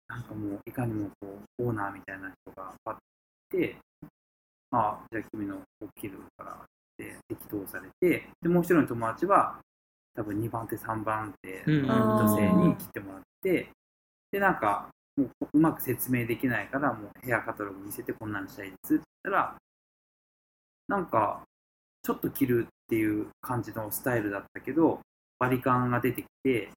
なんかもう、いかにもこう、オーナーみたいな人がパッて、ああ、じゃあ君のこう切るからって適当されて、で、もう一人の友達は、多分2番手、3番手うん。の女性に切ってもらって、で、なんか、もううまく説明できないから、もうヘアカタログ見せてこんなんしたいですって言ったら、なんか、ちょっと切るっていう感じのスタイルだったけど、バリカンが出てきて、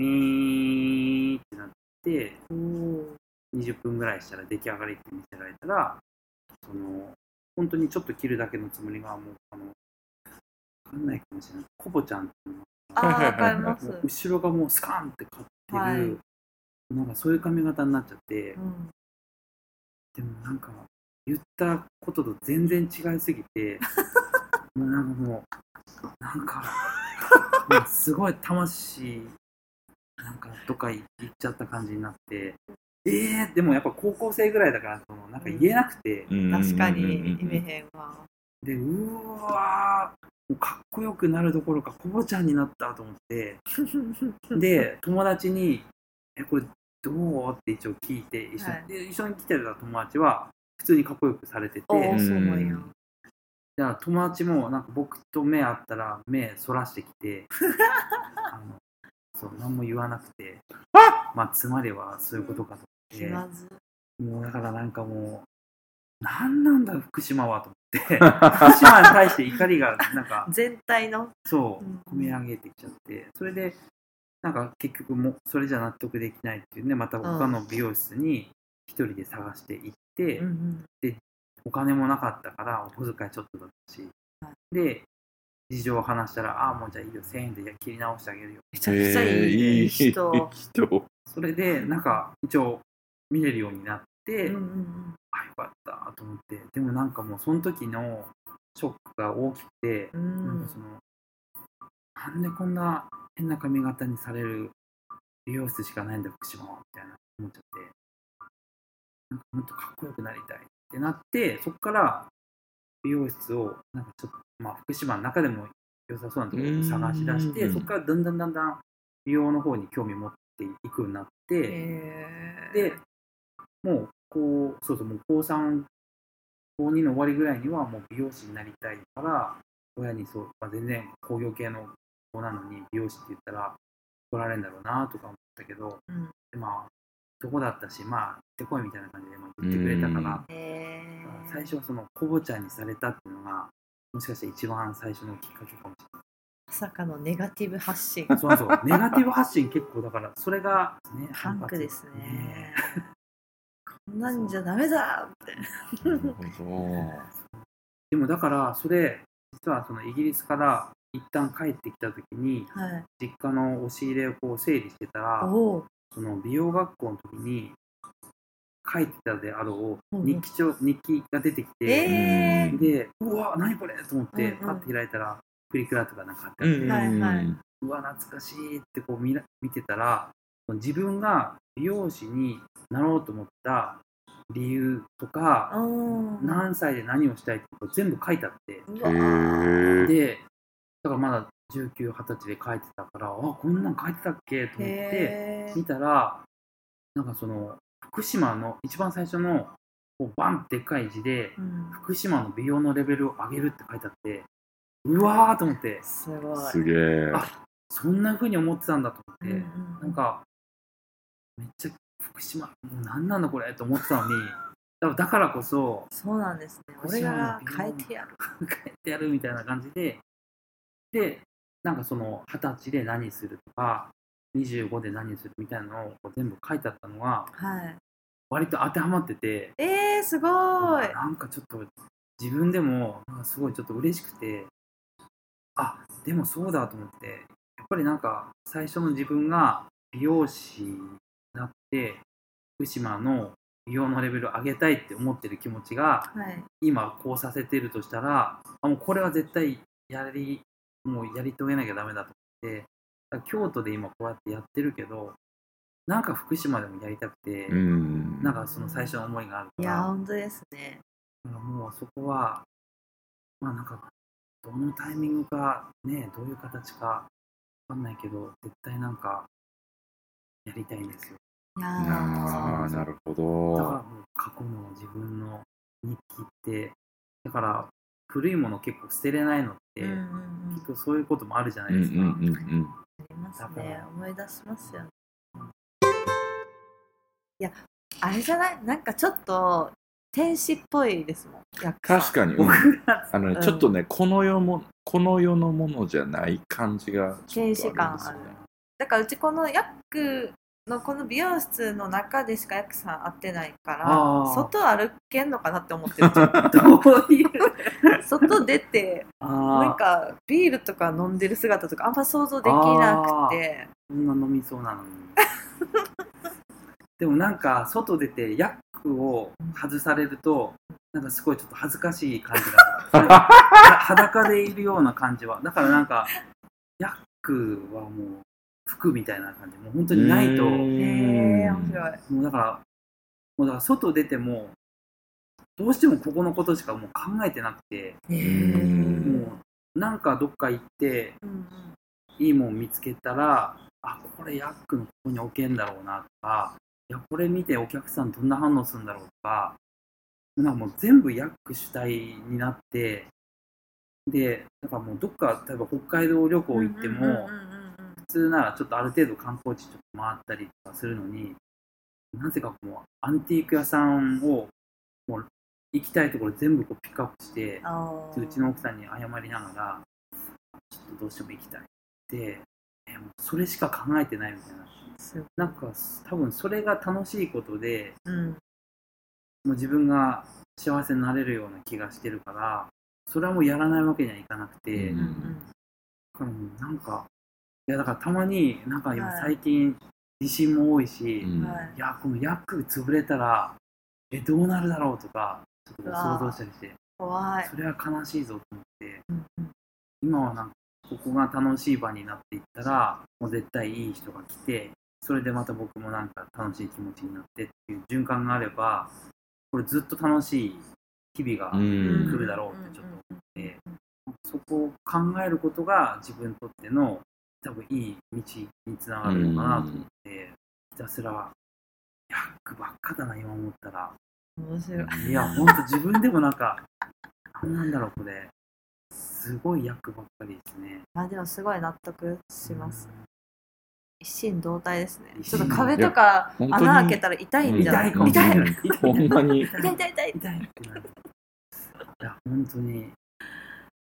ウィーンってなって、おー。20分ぐらいしたら出来上がりって見せられたら、その、本当にちょっと切るだけのつもりが、もう、あの、かんないかもしれない。コボちゃんっていうのあ後ろがもうスカーンって買ってる、はい。なんかそういう髪型になっちゃって、うん。でもなんか言ったことと全然違いすぎて [LAUGHS] もうなんかもうなんかすごい魂なんかどっか行っちゃった感じになって。えー、でもやっぱ高校生ぐらいだからそのなんか言えなくて、確かにうんうんうん。うん意味へんわ。でうわーもうかっこよくなるどころかコボちゃんになったと思って。[LAUGHS] で友達に「えこれどう?」って一応聞いて一緒,、はい。で一緒に来てた友達は普通にかっこよくされてて。うなんや。だから友達もなんか僕と目合ったら目そらしてきて [LAUGHS] あのそう何も言わなくてまあつまりはそういうことかと気思っ。て。もうだからなんかもう何なんだ福島はと思って。福島に対して怒りが [LAUGHS] なんか全体の？そううん。込み上げてきちゃって。それでなんか結局もうそれじゃ納得できないっていうんでまた他の美容室に一人で探して行って、うんうんお金もなかったからお小遣いちょっとだったし、はで事情を話したら「ああもうじゃあいいよ1000円で切り直してあげるよ。めちゃくちゃいえーい人。人。」それでなんか一応見れるようになって、うんうんうん。あよかったと思って。でもなんかもうその時のショックが大きくて、うなんんかそのなんでこんな変な髪型にされる美容室しかないんだ福島はみたいな思っちゃって。なんかもっとかっこよくなりたいってなってそこから美容室をなんかちょっとまあ福島の中でも良さそうなところを探し出してうん。そこからだんだんだんだん美容の方に興味持っていくようになって、でもうこうそうそうもう高3高2の終わりぐらいにはもう美容師になりたいから親にそう、まあ、全然工業系の子なのに美容師って言ったら怒られるんだろうなとか思ったけど、うん。でまあ男だったしまあ行ってこいみたいな感じでまあ言ってくれたから、最初はそのコボちゃんにされたっていうのがもしかして一番最初のきっかけかもしれない。まさかのネガティブ発信。そうそう、ネガティブ発信結構だから、それが、ね、パンクですね。こんなんじゃダメだって。でもだから、それ、実はそのイギリスから一旦帰ってきた時に、はい。実家の押し入れをこう整理してたら。その美容学校の時に書いてたであろううんうん日記帳、日記が出てきて、えーで、うわ、何これと思って、パッて開いたら、プリクラとかなんかあど。って、うわ、懐かしいってこう見ら見てたら、自分が美容師になろうと思った理由とか、うん。何歳で何をしたいってこと全部書いてあって。で、だからまだ19、20歳で書いてたから、あ、こんなん書いてたっけと思って、見たら、なんかその、福島の一番最初の、こうバンってでっかい字で、うん福島の美容のレベルを上げるって書いてあって、うわーと思って、すごい。すげえ。あそんな風に思ってたんだと思って、うんうんなんか、めっちゃ福島、もう何なんだこれと思ってたのに、だからこそ、そうなんですね。俺が変えてやる。[LAUGHS] 変えてやるみたいな感じで、で、なんかその二十歳で何するとか、25で何するみたいなのを全部書いてあったのが、はい。割と当てはまってて、えー、すごい。なんかちょっと自分でもすごいちょっと嬉しくて、あでもそうだと思って、やっぱりなんか最初の自分が美容師になって、福島の美容のレベルを上げたいって思ってる気持ちが、はい。今こうさせてるとしたら、あもうこれは絶対やり、もうやり遂げなきゃダメだと思って、京都で今こうやってやってるけど、なんか福島でもやりたくて、うん。なんかその最初の思いがあるから、いや、本当ですね。だからもうそこは、まあなんか、どのタイミングか、ね、どういう形かわかんないけど、絶対なんか、やりたいんですよ。いやああ、なるほだからど。もう過去の自分の日記って、だから古いもの結構捨てれないのって、ーうんうんうん。結構そういうこともあるじゃなうんうんいですか。うんうん。ありますねら。思い出しますよね。いや、あれじゃない？なんかちょっと天使っぽいですもん。確かに。うんあのね、うんちょっとね、この世も、この世のものじゃない感じがね。天使感あるだからうちこのヤックのこの美容室の中でしか役さん会ってないから外歩けんのかなって思ってるちょっどういう？と [LAUGHS] 外出てなんかビールとか飲んでる姿とかあんま想像できなくて。そんな飲みそうなのに。[LAUGHS] でもなんか外出てヤックを外されるとなんかすごいちょっと恥ずかしい感じが [LAUGHS] 裸でいるような感じは。だからなんかヤックはもう服みたいな感じ。もう本当にないと。へえん。面白い。うだからもうだから外出てもどうしてもここのことしかもう考えてなくて。もうなんかどっか行ってうんうんいいもん見つけたらあこれヤックのここに置けんだろうなとかいやこれ見てお客さんどんな反応するんだろうとかなんかもう全部ヤック主体になってでだからもうどっか例えば北海道旅行行っても、うんうんうんうん普通ならちょっとある程度観光地ちょっと回ったりとかするのになぜかもうアンティーク屋さんをもう行きたいところ全部こうピックアップしてうちの奥さんに謝りながらちょっとどうしても行きたいって。えもうそれしか考えてないみたいな。なんか多分それが楽しいことでうん。もう自分が幸せになれるような気がしてるからそれはもうやらないわけにはいかなくて、うんうんうん。なんかいやだからたまになんか今はい。最近地震も多いし、いうん。はい。やこのヤック潰れたらえどうなるだろうとかちょっと想像したりして。怖い。それは悲しいぞと思って。うんうん。今はなんかここが楽しい場になっていったらもう絶対いい人が来てそれでまた僕もなんか楽しい気持ちになってっていう循環があればこれずっと楽しい日々がうん。来るだろうってちょっと思って。そこを考えることが自分にとっての多分いい道につながるのかなと思って、ひたすらヤックばっかだな今思ったら。面白い。いやほんと自分でもなんか何なんだろうこれ。すごいヤックばっかりですね。あでもすごい納得します。うん。一心同体ですね。ちょっと壁とか穴開けたら痛いんじゃな。い痛い痛ないい痛いほんまに。痛い痛いいや本当に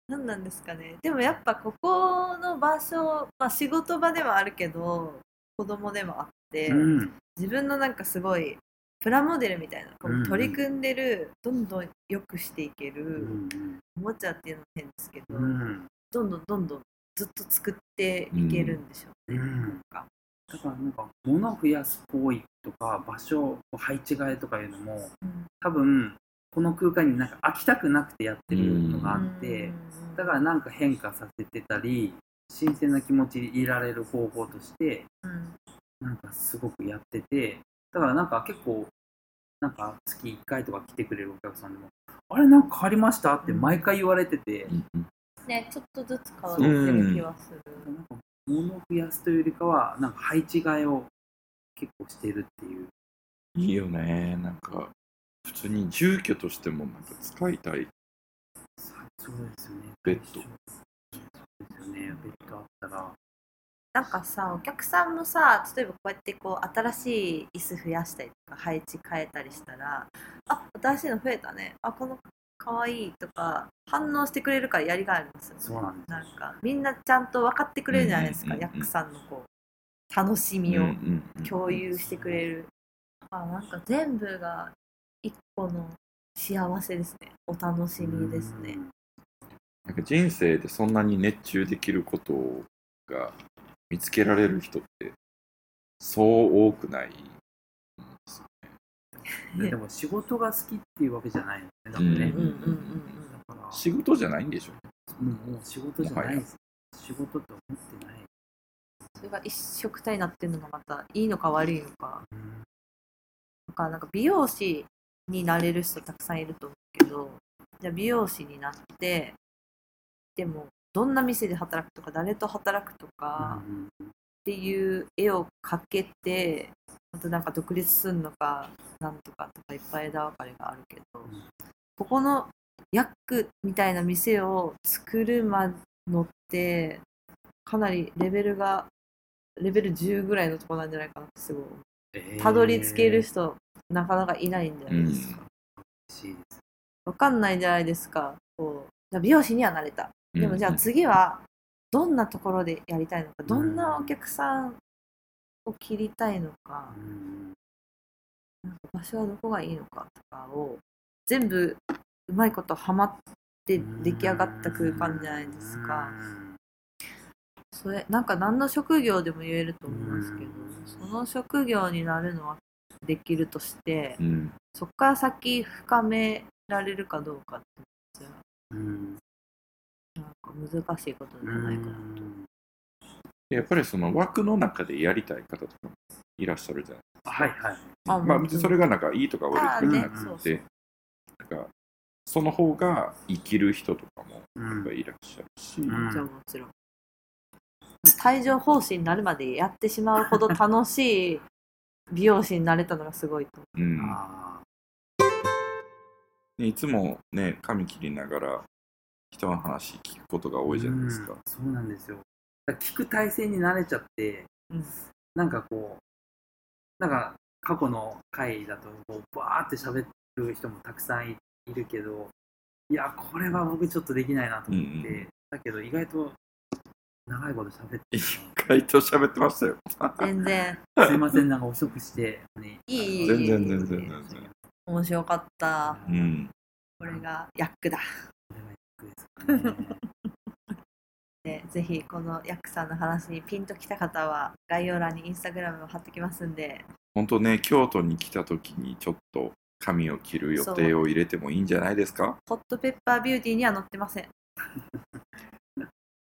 何なんですかね。でもやっぱここの場所、まあ、仕事場でもあるけど子供でもあって、うん。自分のなんかすごいプラモデルみたいなこうんううん。取り組んでる、どんどん良くしていけうるん。おもちゃっていうのも変ですけど、うん。どんどんどんどんずっと作っていけるんでしょうね、うん。なんか。だからなんか物を増やす行為とか場所配置換えとかいうのもうん。多分この空間になんか飽きたくなくてやってるのがあって、うん。だからなんか変化させてたり新鮮な気持ちでいられる方法としてうん。なんかすごくやっててだからなんか結構なんか月1回とか来てくれるお客さんでもあれなんか変わりましたって毎回言われてて、ねちょっとずつ変わってる気はする、なんか物を増やすというよりかはなんか配置換えを結構してるっていう。いいよねなんか普通に住居としてもなんか使いたい。そうですよね。ベッド。そうですよね。ベッドあったら。なんかさお客さんもさ例えばこうやってこう新しい椅子増やしたりとか配置変えたりしたらあ新しいの増えたね。あこのかわいいとか反応してくれるからやりがいありますよね。そうなんですなんかみんなちゃんと分かってくれるじゃないですか、ヤックさんのこう楽しみを共有してくれる、あなんか全部が一個の幸せですね。お楽しみですね。なんか人生でそんなに熱中できることが見つけられる人ってそう多くないんですよで [LAUGHS] でも仕事が好きっていうわけじゃないのねね、うん。うんうん仕事じゃないんでしょもうもう仕事じゃないです。仕事と思ってない、それが一色体になってるのがまたいいのか悪いのか。うん。なんかなんか美容師になれる人たくさんいると思うけどじゃあ美容師になってでもどんな店で働くとか誰と働くとかっていう絵を描けてまたなんか独立するのかなんとかとかいっぱい枝分かれがあるけど、ここのヤックみたいな店を作るまのってかなりレベルがレベル10ぐらいのとこなんじゃないかなってすごい思う。たどり着ける人、なかなかいないんじゃないですか。嬉しいですわかんないじゃないですか。こうじゃあ美容師にはなれた。でもじゃあ次はどんなところでやりたいのか、どんなお客さんを切りたいのかう、んなんか場所はどこがいいのかとかを全部うまいことハマって出来上がった空間じゃないですか。それなんか何の職業でも言えると思いますけどうんその職業になるのはできるとしてうん。そこから先深められるかどうかってじゃうんなんか難しいことじゃないかな。やっぱりその枠の中でやりたい方とかもいらっしゃるじゃないはいはい。あまあ別にそれがなんかいいとか悪いとかじゃなくて、なんかその方が生きる人とかもうんいらっしゃるし、うんもちろんもちろん。帯状疱疹になるまでやってしまうほど楽しい美容師になれたのがすごいとう。ん。あねいつもね髪切りながら人の話聞くことが多いじゃないですか。うん。そうなんですよ。だから聞く体制に慣れちゃって、うん。なんかこう、なんか過去の回だとこうバーって喋る人もたくさんいいるけど、いや、これは僕ちょっとできないなと思って、うんうだけど意外と長いこと喋って意外と喋ってましたよ。全然すいません、なんか遅くして、ね、いいいい全然全然全全然。面白かった。うん。これがヤックだ。これは役ですかね。[LAUGHS] でぜひこのヤックさんの話にピンときた方は概要欄にインスタグラムを貼ってきますんで本当ね、京都に来た時にちょっと髪を切る予定を入れてもいいんじゃないですか？ホットペッパービューティーには載ってません。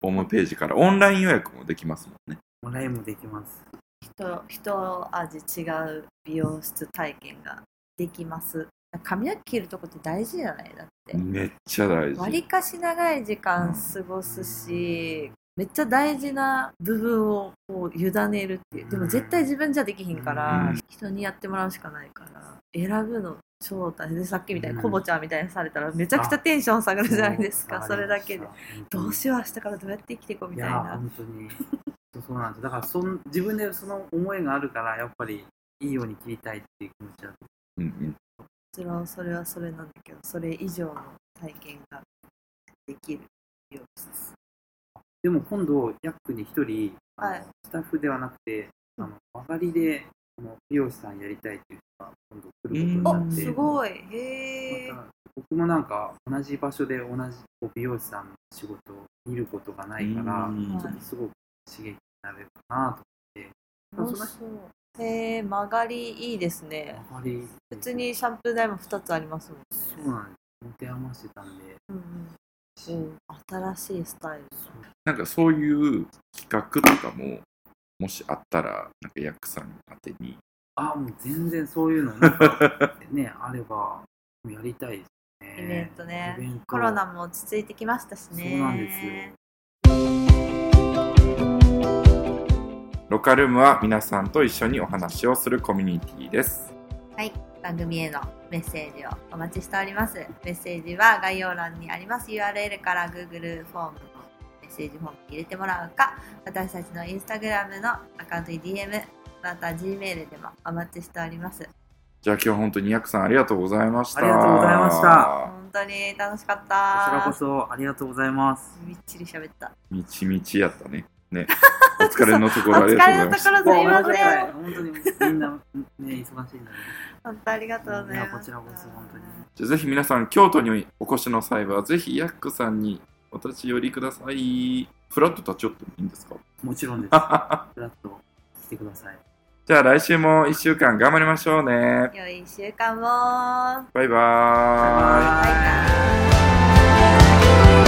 ホームページからオンライン予約もできますもんね。もらいもできます。人一味違う美容室体験ができます。髪の毛切るとこって大事じゃない？だって。めっちゃ大わり事。かし長い時間過ごすし、めっちゃ大事な部分をこう委ねるっていう。でも絶対自分じゃできひんから、うん人にやってもらうしかないから、選ぶの超大変で、さっきみたいにコボちゃんみたいにされたらめちゃくちゃテンション下がるじゃないですか、それだけで。。どうしよう、明日からどうやって生きていこうみたいな。本当に。そうなんです。だからそん、自分でその思いがあるから、やっぱりいいように切りたいっていう気持ちだと。うんうん。もちろんそれはそれなんだけど、それ以上の体験ができる美容室。でも今度、ヤックに一人、あのはいスタッフではなくて、あの曲がりでこの美容師さんやりたいっていう人が今度来ることあになって、すごい。へえ。また僕もなんか同じ場所で同じ美容師さんの仕事を見ることがないから、うんちょっとすごく刺激になれるかなと面白い。へえ、曲がりいいですね。曲がり、普通にシャンプー台も2つありますもんね。そうなんです。持て余してたんで、うんうん新しいスタイルだ。なんかそういう企画とかも、もしあったら、なんかヤックさん宛てに。あ、もう全然そういうの、なんかね、[LAUGHS] あれば、やりたいですね。イベントねコロナも落ち着いてきましたしね。そうなんですよ。ロカルームは皆さんと一緒にお話をするコミュニティです。はい、番組へのメッセージをお待ちしております。メッセージは概要欄にあります URL から Google フォームのメッセージフォームに入れてもらうか、私たちの Instagram のアカウントに DM、また Gmail でもお待ちしております。じゃあ今日は本当にヤックさんありがとうございました。ありがとうございました本当に楽しかったこちらこ。そありがとうございます。みっちり喋った。みちみちやったね。ね。お疲れのところあり疲れのとがとうございました。ころすいません。本当にみんな、ね、忙しいんだね。本当ありがとうございます。こちらこそ本当にじゃあぜひ皆さん、京都にお越しの際は、ぜひヤックさんにお立ち寄りください。フラット立ち寄ってもいいんですかもちろんです。フラッと来てください。じゃあ来週も1週間頑張りましょうね。良い週間も。バイバーイ。バイバイバイバイ